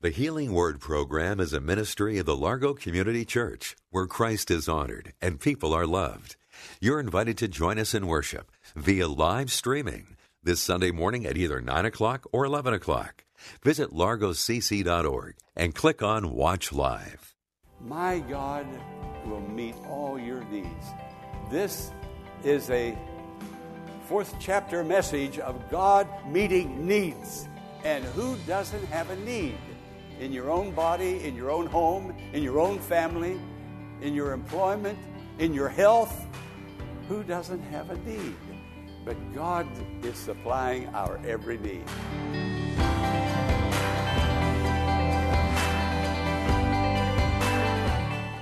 The Healing Word program is a ministry of the Largo Community Church where Christ is honored and people are loved. You're invited to join us in worship via live streaming this Sunday morning at either 9 o'clock or 11 o'clock. Visit largocc.org and click on Watch Live. My God will meet all your needs. This is a fourth chapter message of God meeting needs. And who doesn't have a need? In your own body, in your own home, in your own family, in your employment, in your health. Who doesn't have a need? But God is supplying our every need.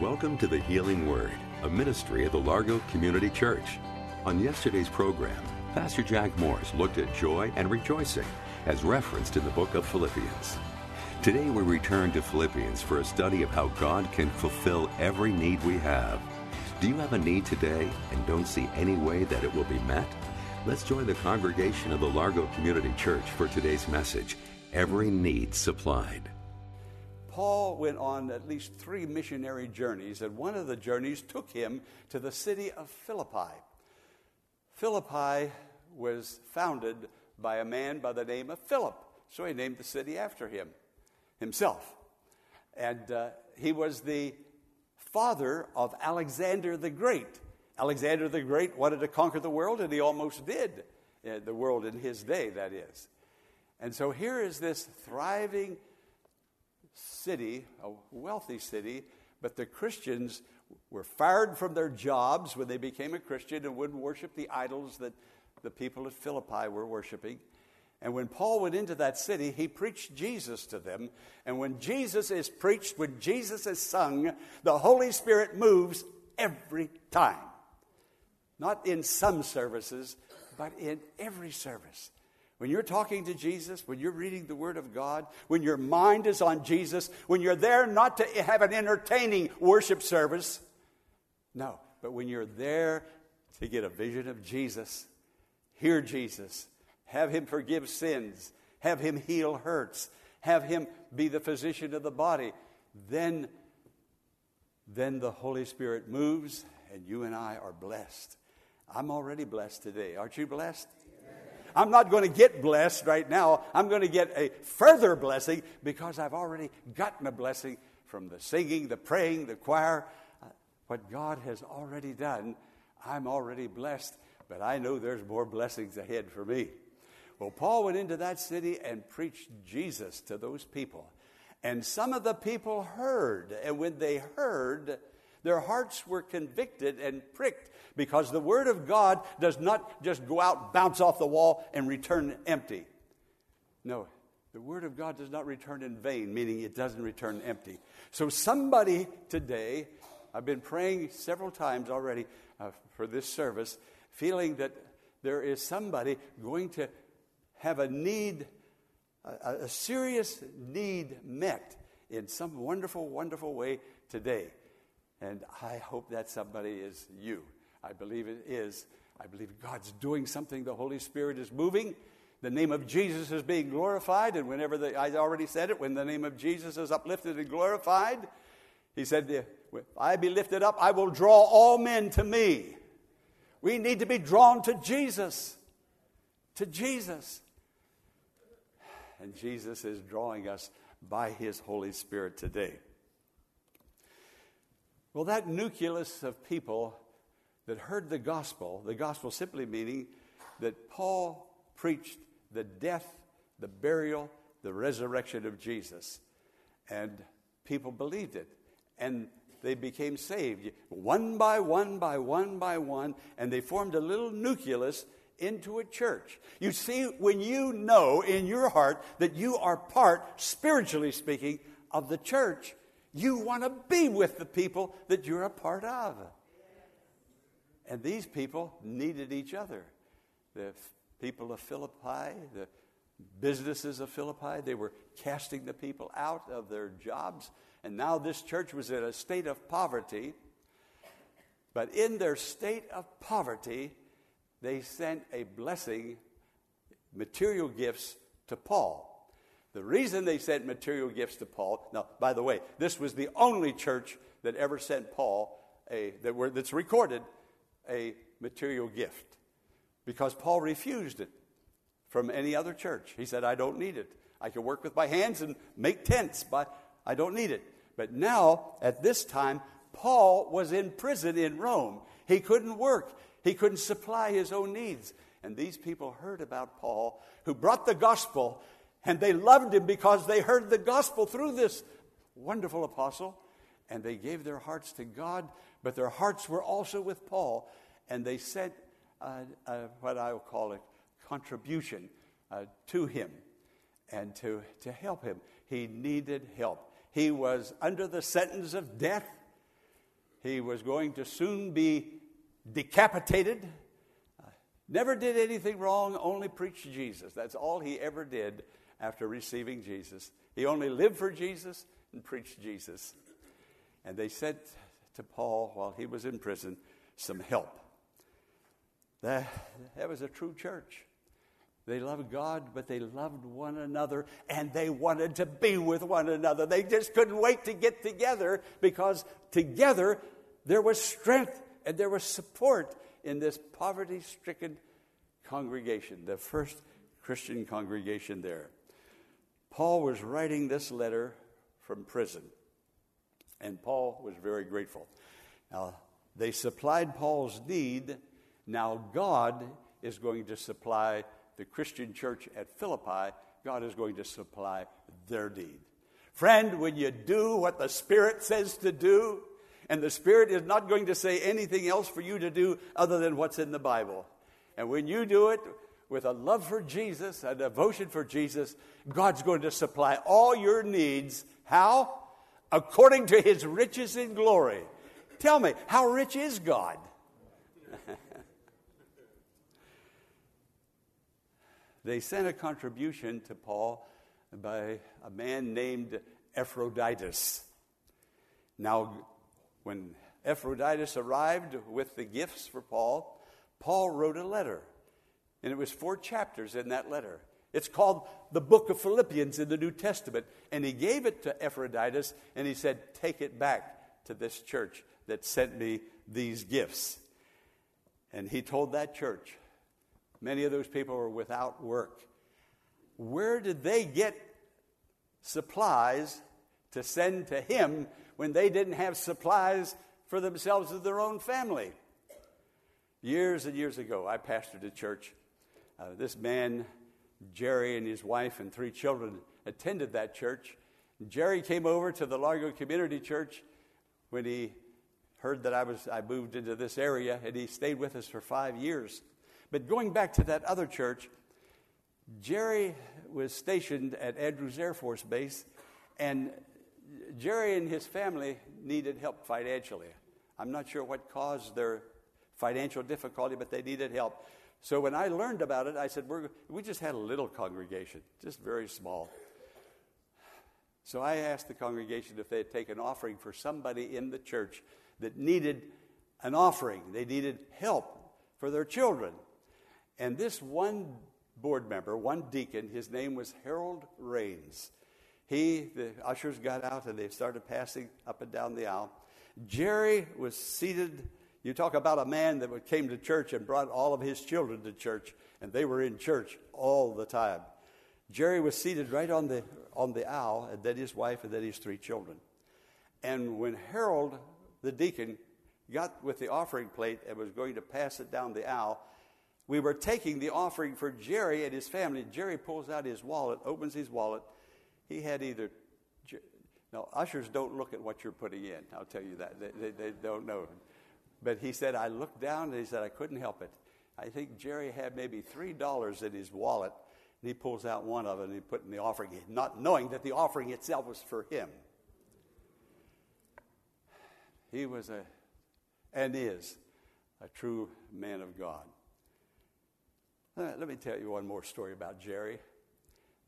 Welcome to the Healing Word, a ministry of the Largo Community Church. On yesterday's program, Pastor Jack Morris looked at joy and rejoicing as referenced in the book of Philippians. Today we return to Philippians for a study of how God can fulfill every need we have. Do you have a need today and don't see any way that it will be met? Let's join the congregation of the Largo Community Church for today's message Every Need Supplied. Paul went on at least three missionary journeys, and one of the journeys took him to the city of Philippi. Philippi was founded by a man by the name of Philip, so he named the city after him himself. And uh, he was the father of Alexander the Great. Alexander the Great wanted to conquer the world, and he almost did. Uh, the world in his day, that is. And so here is this thriving city, a wealthy city, but the Christians were fired from their jobs when they became a Christian and wouldn't worship the idols that the people at Philippi were worshiping. And when Paul went into that city, he preached Jesus to them. And when Jesus is preached, when Jesus is sung, the Holy Spirit moves every time. Not in some services, but in every service. When you're talking to Jesus, when you're reading the Word of God, when your mind is on Jesus, when you're there not to have an entertaining worship service, no, but when you're there to get a vision of Jesus, hear Jesus, have Him forgive sins, have Him heal hurts, have Him be the physician of the body, then, then the Holy Spirit moves and you and I are blessed. I'm already blessed today. Aren't you blessed? I'm not going to get blessed right now. I'm going to get a further blessing because I've already gotten a blessing from the singing, the praying, the choir. Uh, what God has already done, I'm already blessed, but I know there's more blessings ahead for me. Well, Paul went into that city and preached Jesus to those people. And some of the people heard, and when they heard, their hearts were convicted and pricked because the Word of God does not just go out, bounce off the wall, and return empty. No, the Word of God does not return in vain, meaning it doesn't return empty. So, somebody today, I've been praying several times already uh, for this service, feeling that there is somebody going to have a need, a, a serious need met in some wonderful, wonderful way today. And I hope that somebody is you. I believe it is. I believe God's doing something. The Holy Spirit is moving. The name of Jesus is being glorified. And whenever the, I already said it, when the name of Jesus is uplifted and glorified, he said, If I be lifted up, I will draw all men to me. We need to be drawn to Jesus. To Jesus. And Jesus is drawing us by his Holy Spirit today. Well, that nucleus of people that heard the gospel, the gospel simply meaning that Paul preached the death, the burial, the resurrection of Jesus. And people believed it. And they became saved one by one by one by one. And they formed a little nucleus into a church. You see, when you know in your heart that you are part, spiritually speaking, of the church, you want to be with the people that you're a part of. And these people needed each other. The people of Philippi, the businesses of Philippi, they were casting the people out of their jobs. And now this church was in a state of poverty. But in their state of poverty, they sent a blessing, material gifts to Paul. The reason they sent material gifts to Paul, now, by the way, this was the only church that ever sent Paul a, that were, that's recorded a material gift because Paul refused it from any other church. He said, I don't need it. I can work with my hands and make tents, but I don't need it. But now, at this time, Paul was in prison in Rome. He couldn't work, he couldn't supply his own needs. And these people heard about Paul, who brought the gospel, and they loved him because they heard the gospel through this wonderful apostle. And they gave their hearts to God, but their hearts were also with Paul. And they sent what I will call a contribution uh, to him and to, to help him. He needed help. He was under the sentence of death. He was going to soon be decapitated. Uh, never did anything wrong, only preached Jesus. That's all he ever did after receiving Jesus. He only lived for Jesus and preached Jesus. And they sent to Paul while he was in prison some help. That, that was a true church. They loved God, but they loved one another and they wanted to be with one another. They just couldn't wait to get together because together there was strength and there was support in this poverty stricken congregation, the first Christian congregation there. Paul was writing this letter from prison, and Paul was very grateful. Now, they supplied Paul's need. Now, God is going to supply the Christian church at Philippi, God is going to supply their need. Friend, when you do what the Spirit says to do, and the Spirit is not going to say anything else for you to do other than what's in the Bible. And when you do it with a love for Jesus, a devotion for Jesus, God's going to supply all your needs. How? According to his riches in glory. Tell me, how rich is God? they sent a contribution to Paul by a man named Epaphroditus. Now, when Epaphroditus arrived with the gifts for Paul, Paul wrote a letter. And it was four chapters in that letter. It's called the book of Philippians in the New Testament. And he gave it to Epaphroditus, and he said, Take it back to this church that sent me these gifts. And he told that church, Many of those people were without work. Where did they get supplies to send to him when they didn't have supplies for themselves or their own family? Years and years ago, I pastored a church. Uh, this man, Jerry, and his wife and three children attended that church. Jerry came over to the Largo Community Church when he heard that I was I moved into this area, and he stayed with us for five years. But going back to that other church, Jerry was stationed at Andrews Air Force Base, and Jerry and his family needed help financially. I'm not sure what caused their financial difficulty, but they needed help. So when I learned about it, I said, We're, We just had a little congregation, just very small. So I asked the congregation if they'd take an offering for somebody in the church that needed an offering. They needed help for their children. And this one board member, one deacon, his name was Harold Rains. He, the ushers got out and they started passing up and down the aisle. Jerry was seated. You talk about a man that came to church and brought all of his children to church, and they were in church all the time. Jerry was seated right on the, on the aisle, and then his wife, and then his three children. And when Harold, the deacon, got with the offering plate and was going to pass it down the aisle, we were taking the offering for Jerry and his family. Jerry pulls out his wallet, opens his wallet. He had either. No, ushers don't look at what you're putting in. I'll tell you that. They, they, they don't know. But he said, I looked down and he said, I couldn't help it. I think Jerry had maybe $3 in his wallet, and he pulls out one of it and he put in the offering, not knowing that the offering itself was for him. He was a, and is, a true man of God. Let me tell you one more story about Jerry.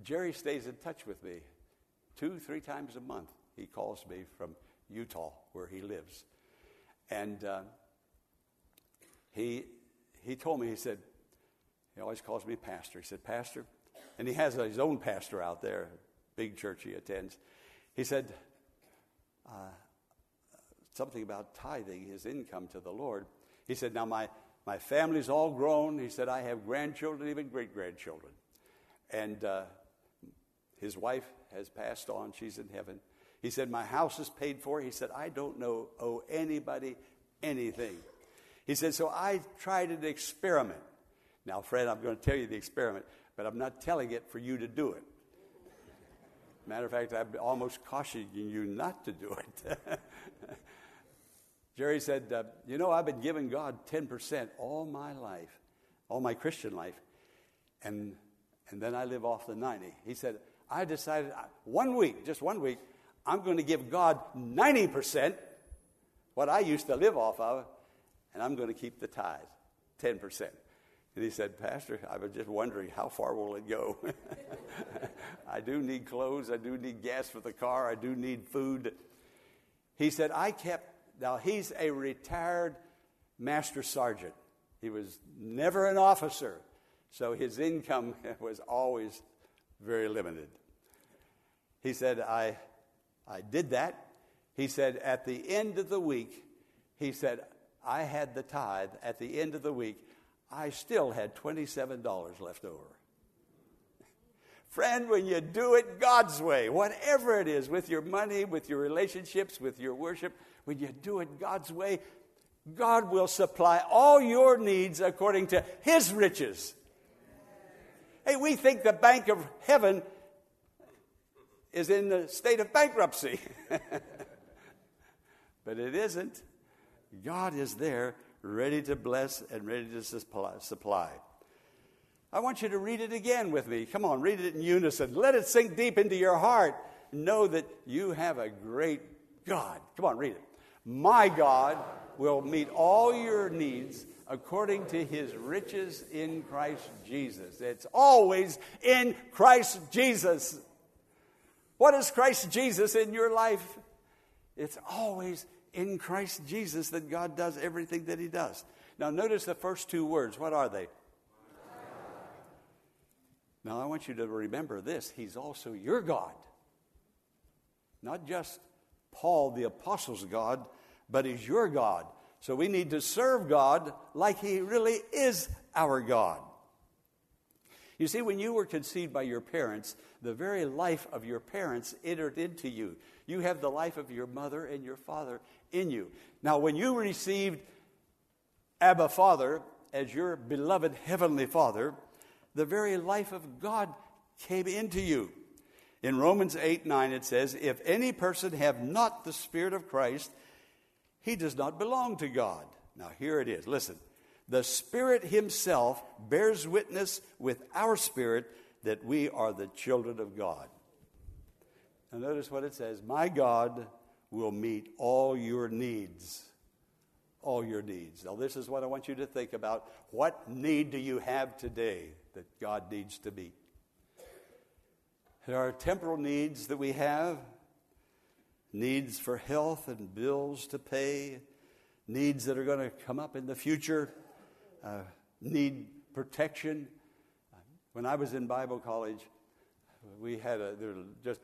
Jerry stays in touch with me two, three times a month. He calls me from Utah, where he lives. And uh, he, he told me, he said, he always calls me pastor. He said, Pastor, and he has his own pastor out there, big church he attends. He said, uh, something about tithing his income to the Lord. He said, Now, my, my family's all grown. He said, I have grandchildren, even great grandchildren. And uh, his wife has passed on, she's in heaven. He said, My house is paid for. He said, I don't know, owe anybody anything. He said, So I tried an experiment. Now, Fred, I'm going to tell you the experiment, but I'm not telling it for you to do it. Matter of fact, I'm almost cautioning you not to do it. Jerry said, uh, You know, I've been giving God 10% all my life, all my Christian life, and, and then I live off the 90. He said, I decided uh, one week, just one week, I'm going to give God 90%, what I used to live off of, and I'm going to keep the tithe, 10%. And he said, Pastor, I was just wondering how far will it go? I do need clothes. I do need gas for the car. I do need food. He said, I kept, now he's a retired master sergeant. He was never an officer, so his income was always very limited. He said, I, I did that. He said, at the end of the week, he said, I had the tithe. At the end of the week, I still had $27 left over. Friend, when you do it God's way, whatever it is, with your money, with your relationships, with your worship, when you do it God's way, God will supply all your needs according to His riches. Hey, we think the Bank of Heaven is in the state of bankruptcy. but it isn't. God is there, ready to bless and ready to supply. I want you to read it again with me. Come on, read it in unison. Let it sink deep into your heart. Know that you have a great God. Come on, read it. My God will meet all your needs according to his riches in Christ Jesus. It's always in Christ Jesus. What is Christ Jesus in your life? It's always in Christ Jesus that God does everything that He does. Now, notice the first two words. What are they? Now, I want you to remember this He's also your God. Not just Paul, the apostle's God, but He's your God. So we need to serve God like He really is our God. You see, when you were conceived by your parents, the very life of your parents entered into you. You have the life of your mother and your father in you. Now, when you received Abba Father as your beloved Heavenly Father, the very life of God came into you. In Romans 8 9, it says, If any person have not the Spirit of Christ, he does not belong to God. Now, here it is. Listen. The Spirit Himself bears witness with our spirit that we are the children of God. Now, notice what it says My God will meet all your needs. All your needs. Now, this is what I want you to think about. What need do you have today that God needs to meet? There are temporal needs that we have needs for health and bills to pay, needs that are going to come up in the future uh, need protection. When I was in Bible college, we had a, there were just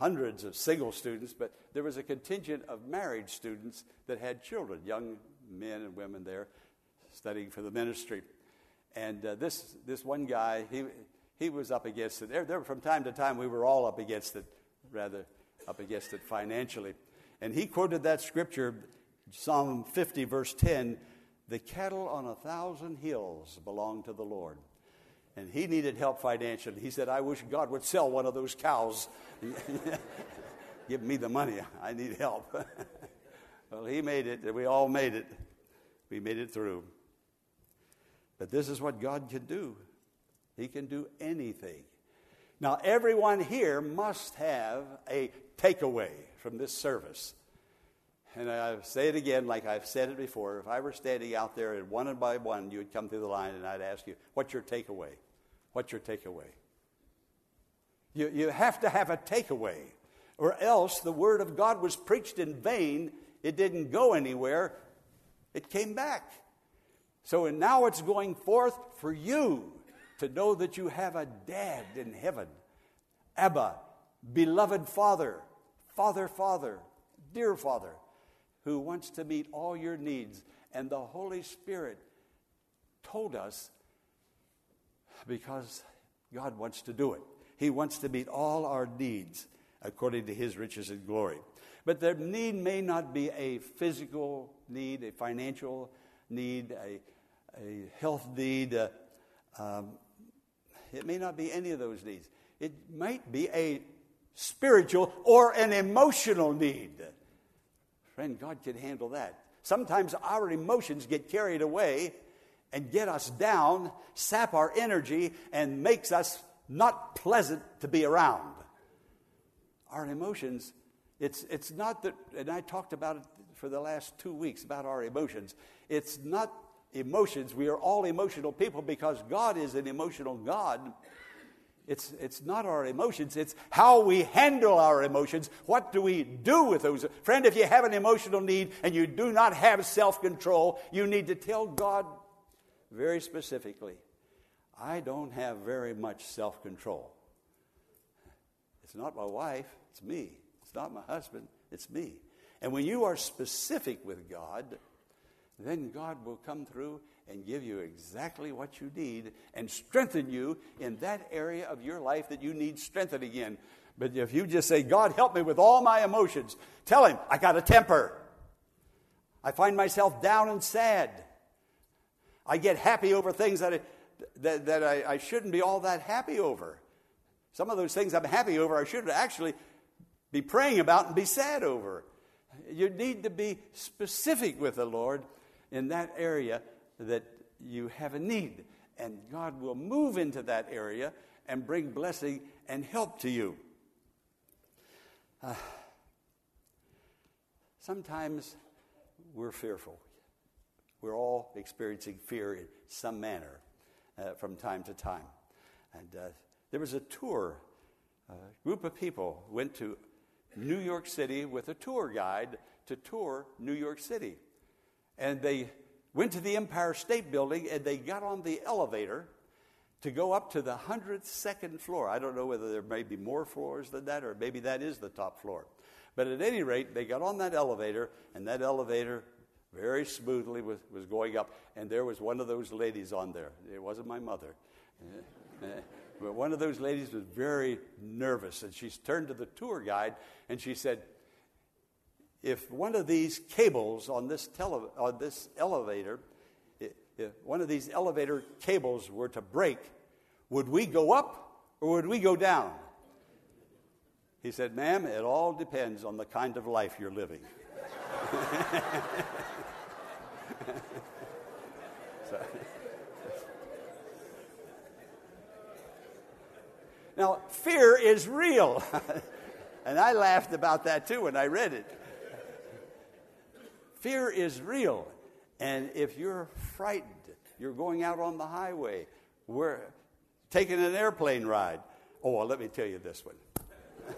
hundreds of single students, but there was a contingent of married students that had children, young men and women there studying for the ministry. And uh, this, this one guy, he, he was up against it. There, there, from time to time, we were all up against it, rather up against it financially. And he quoted that scripture, Psalm 50, verse 10 the cattle on a thousand hills belong to the Lord. And he needed help financially. He said, I wish God would sell one of those cows. Give me the money. I need help. well, he made it, we all made it. We made it through. But this is what God can do. He can do anything. Now, everyone here must have a takeaway from this service. And I say it again, like I've said it before. If I were standing out there and one by one you would come through the line and I'd ask you, What's your takeaway? What's your takeaway? You, you have to have a takeaway, or else the Word of God was preached in vain. It didn't go anywhere, it came back. So now it's going forth for you to know that you have a dad in heaven. Abba, beloved Father, Father, Father, dear Father, who wants to meet all your needs. And the Holy Spirit told us because God wants to do it. He wants to meet all our needs according to His riches and glory. But the need may not be a physical need, a financial need, a, a health need. Uh, um, it may not be any of those needs. It might be a spiritual or an emotional need. Friend, God can handle that. Sometimes our emotions get carried away and get us down, sap our energy, and makes us not pleasant to be around. Our emotions, it's, it's not that, and I talked about it for the last two weeks about our emotions. It's not emotions. We are all emotional people because God is an emotional God. It's, it's not our emotions, it's how we handle our emotions. What do we do with those? Friend, if you have an emotional need and you do not have self control, you need to tell God very specifically I don't have very much self control. It's not my wife, it's me. It's not my husband, it's me. And when you are specific with God, then God will come through and give you exactly what you need and strengthen you in that area of your life that you need strengthening in. But if you just say, God, help me with all my emotions, tell Him, I got a temper. I find myself down and sad. I get happy over things that I, that, that I, I shouldn't be all that happy over. Some of those things I'm happy over, I should actually be praying about and be sad over. You need to be specific with the Lord in that area that you have a need. And God will move into that area and bring blessing and help to you. Uh, sometimes we're fearful. We're all experiencing fear in some manner uh, from time to time. And uh, there was a tour, a group of people went to New York City with a tour guide to tour New York City. And they went to the Empire State Building and they got on the elevator to go up to the 102nd floor. I don't know whether there may be more floors than that or maybe that is the top floor. But at any rate, they got on that elevator and that elevator very smoothly was, was going up. And there was one of those ladies on there. It wasn't my mother. Eh, eh. but one of those ladies was very nervous and she turned to the tour guide and she said, if one of these cables on this, tele- on this elevator, if one of these elevator cables were to break, would we go up or would we go down? He said, Ma'am, it all depends on the kind of life you're living. now, fear is real. and I laughed about that too when I read it. Fear is real. And if you're frightened, you're going out on the highway, we're taking an airplane ride. Oh, well, let me tell you this one.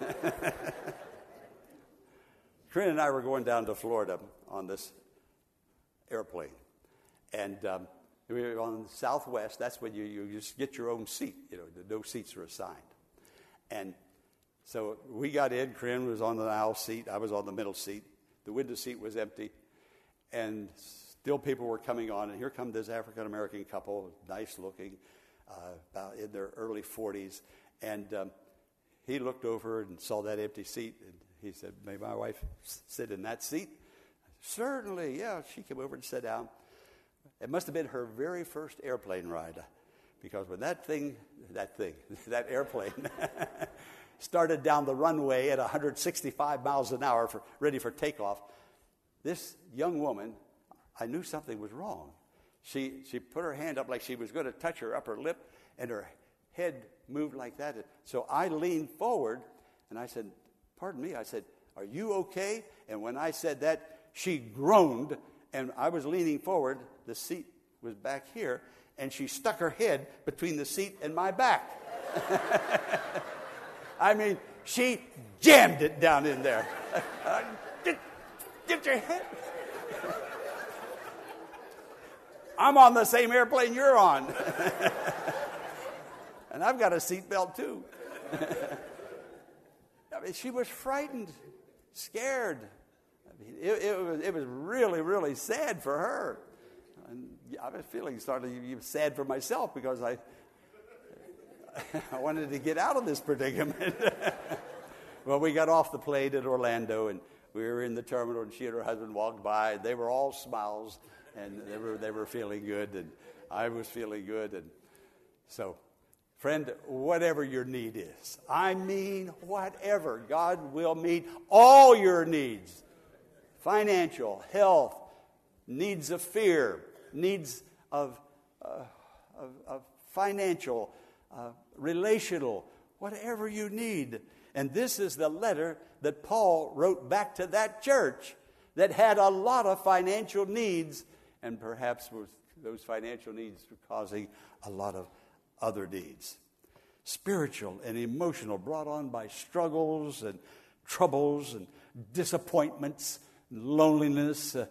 Corinne and I were going down to Florida on this airplane. And um, we were on Southwest. That's when you, you just get your own seat. You know, no seats are assigned. And so we got in. Corinne was on the aisle seat. I was on the middle seat. The window seat was empty and still people were coming on. And here come this African American couple, nice looking, uh, about in their early 40s. And um, he looked over and saw that empty seat, and he said, May my wife sit in that seat? Certainly, yeah. She came over and sat down. It must have been her very first airplane ride because when that thing, that thing, that airplane started down the runway at 165 miles an hour, for, ready for takeoff, this young woman, I knew something was wrong. she, she put her hand up like she was going to touch her upper lip, and her head moved like that. So I leaned forward and I said, Pardon me. I said, Are you okay? And when I said that, she groaned, and I was leaning forward. The seat was back here, and she stuck her head between the seat and my back. I mean, she jammed it down in there. get, your head. I'm on the same airplane you're on. and I've got a seatbelt too. I mean, she was frightened, scared. I mean, it, it, was, it was really, really sad for her. And I was feeling sort of sad for myself because I, I wanted to get out of this predicament. well, we got off the plane at Orlando and we were in the terminal, and she and her husband walked by. They were all smiles, and they were, they were feeling good, and I was feeling good. And so, friend, whatever your need is, I mean, whatever, God will meet all your needs financial, health, needs of fear, needs of, uh, of, of financial, uh, relational, whatever you need. And this is the letter that Paul wrote back to that church that had a lot of financial needs, and perhaps those financial needs were causing a lot of other needs. Spiritual and emotional, brought on by struggles and troubles and disappointments, and loneliness. Uh,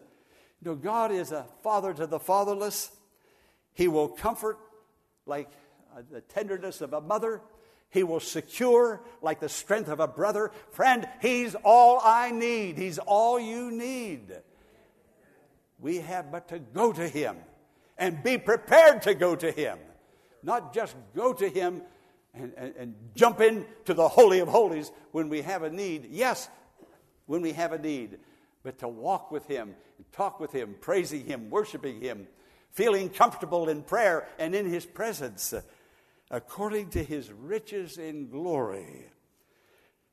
you know, God is a father to the fatherless. He will comfort like uh, the tenderness of a mother. He will secure like the strength of a brother. Friend, He's all I need. He's all you need. We have but to go to Him and be prepared to go to Him. Not just go to Him and, and, and jump into the Holy of Holies when we have a need. Yes, when we have a need, but to walk with Him, talk with Him, praising Him, worshiping Him, feeling comfortable in prayer and in His presence according to his riches in glory.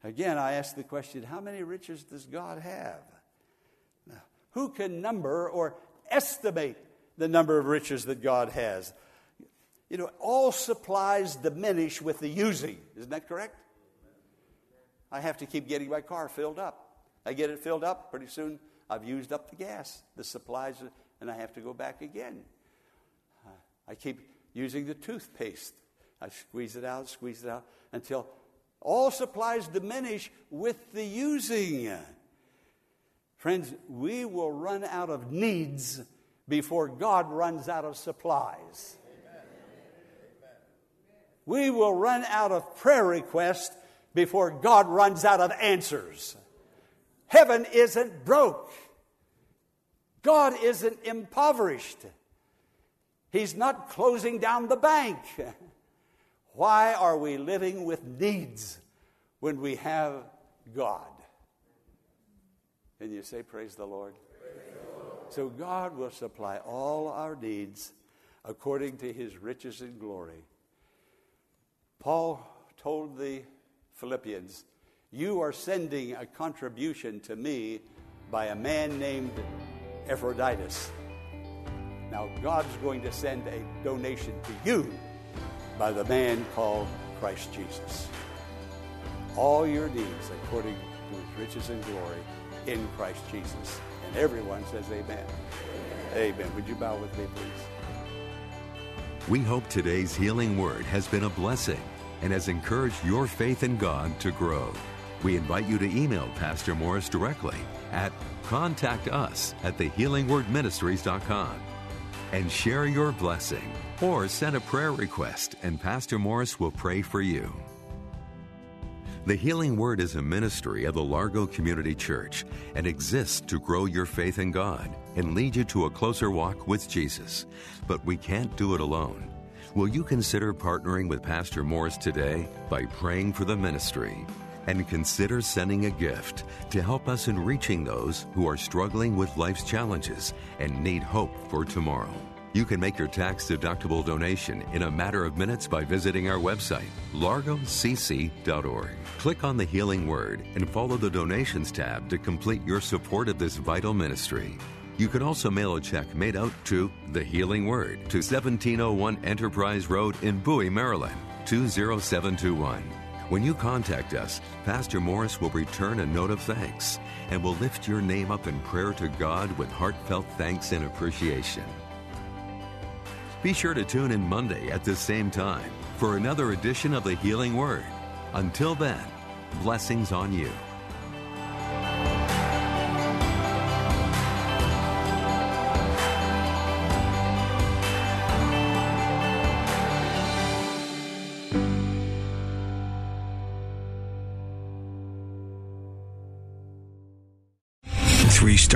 Again, I ask the question how many riches does God have? Who can number or estimate the number of riches that God has? You know, all supplies diminish with the using. Isn't that correct? I have to keep getting my car filled up. I get it filled up, pretty soon I've used up the gas, the supplies, and I have to go back again. I keep using the toothpaste. I squeeze it out, squeeze it out until all supplies diminish with the using. Friends, we will run out of needs before God runs out of supplies. We will run out of prayer requests before God runs out of answers. Heaven isn't broke. God isn't impoverished. He's not closing down the bank. Why are we living with needs when we have God? Can you say, Praise the Lord? Praise. So, God will supply all our needs according to his riches and glory. Paul told the Philippians, You are sending a contribution to me by a man named Epaphroditus. Now, God's going to send a donation to you by the man called Christ Jesus. All your needs according to his riches and glory in Christ Jesus. And everyone says amen. Amen. Would you bow with me, please? We hope today's healing word has been a blessing and has encouraged your faith in God to grow. We invite you to email Pastor Morris directly at contact us at thehealingwordministries.com and share your blessing or send a prayer request and Pastor Morris will pray for you. The Healing Word is a ministry of the Largo Community Church and exists to grow your faith in God and lead you to a closer walk with Jesus. But we can't do it alone. Will you consider partnering with Pastor Morris today by praying for the ministry? And consider sending a gift to help us in reaching those who are struggling with life's challenges and need hope for tomorrow. You can make your tax deductible donation in a matter of minutes by visiting our website, largocc.org. Click on the Healing Word and follow the Donations tab to complete your support of this vital ministry. You can also mail a check made out to The Healing Word to 1701 Enterprise Road in Bowie, Maryland, 20721. When you contact us, Pastor Morris will return a note of thanks and will lift your name up in prayer to God with heartfelt thanks and appreciation. Be sure to tune in Monday at the same time for another edition of the Healing Word. Until then, blessings on you.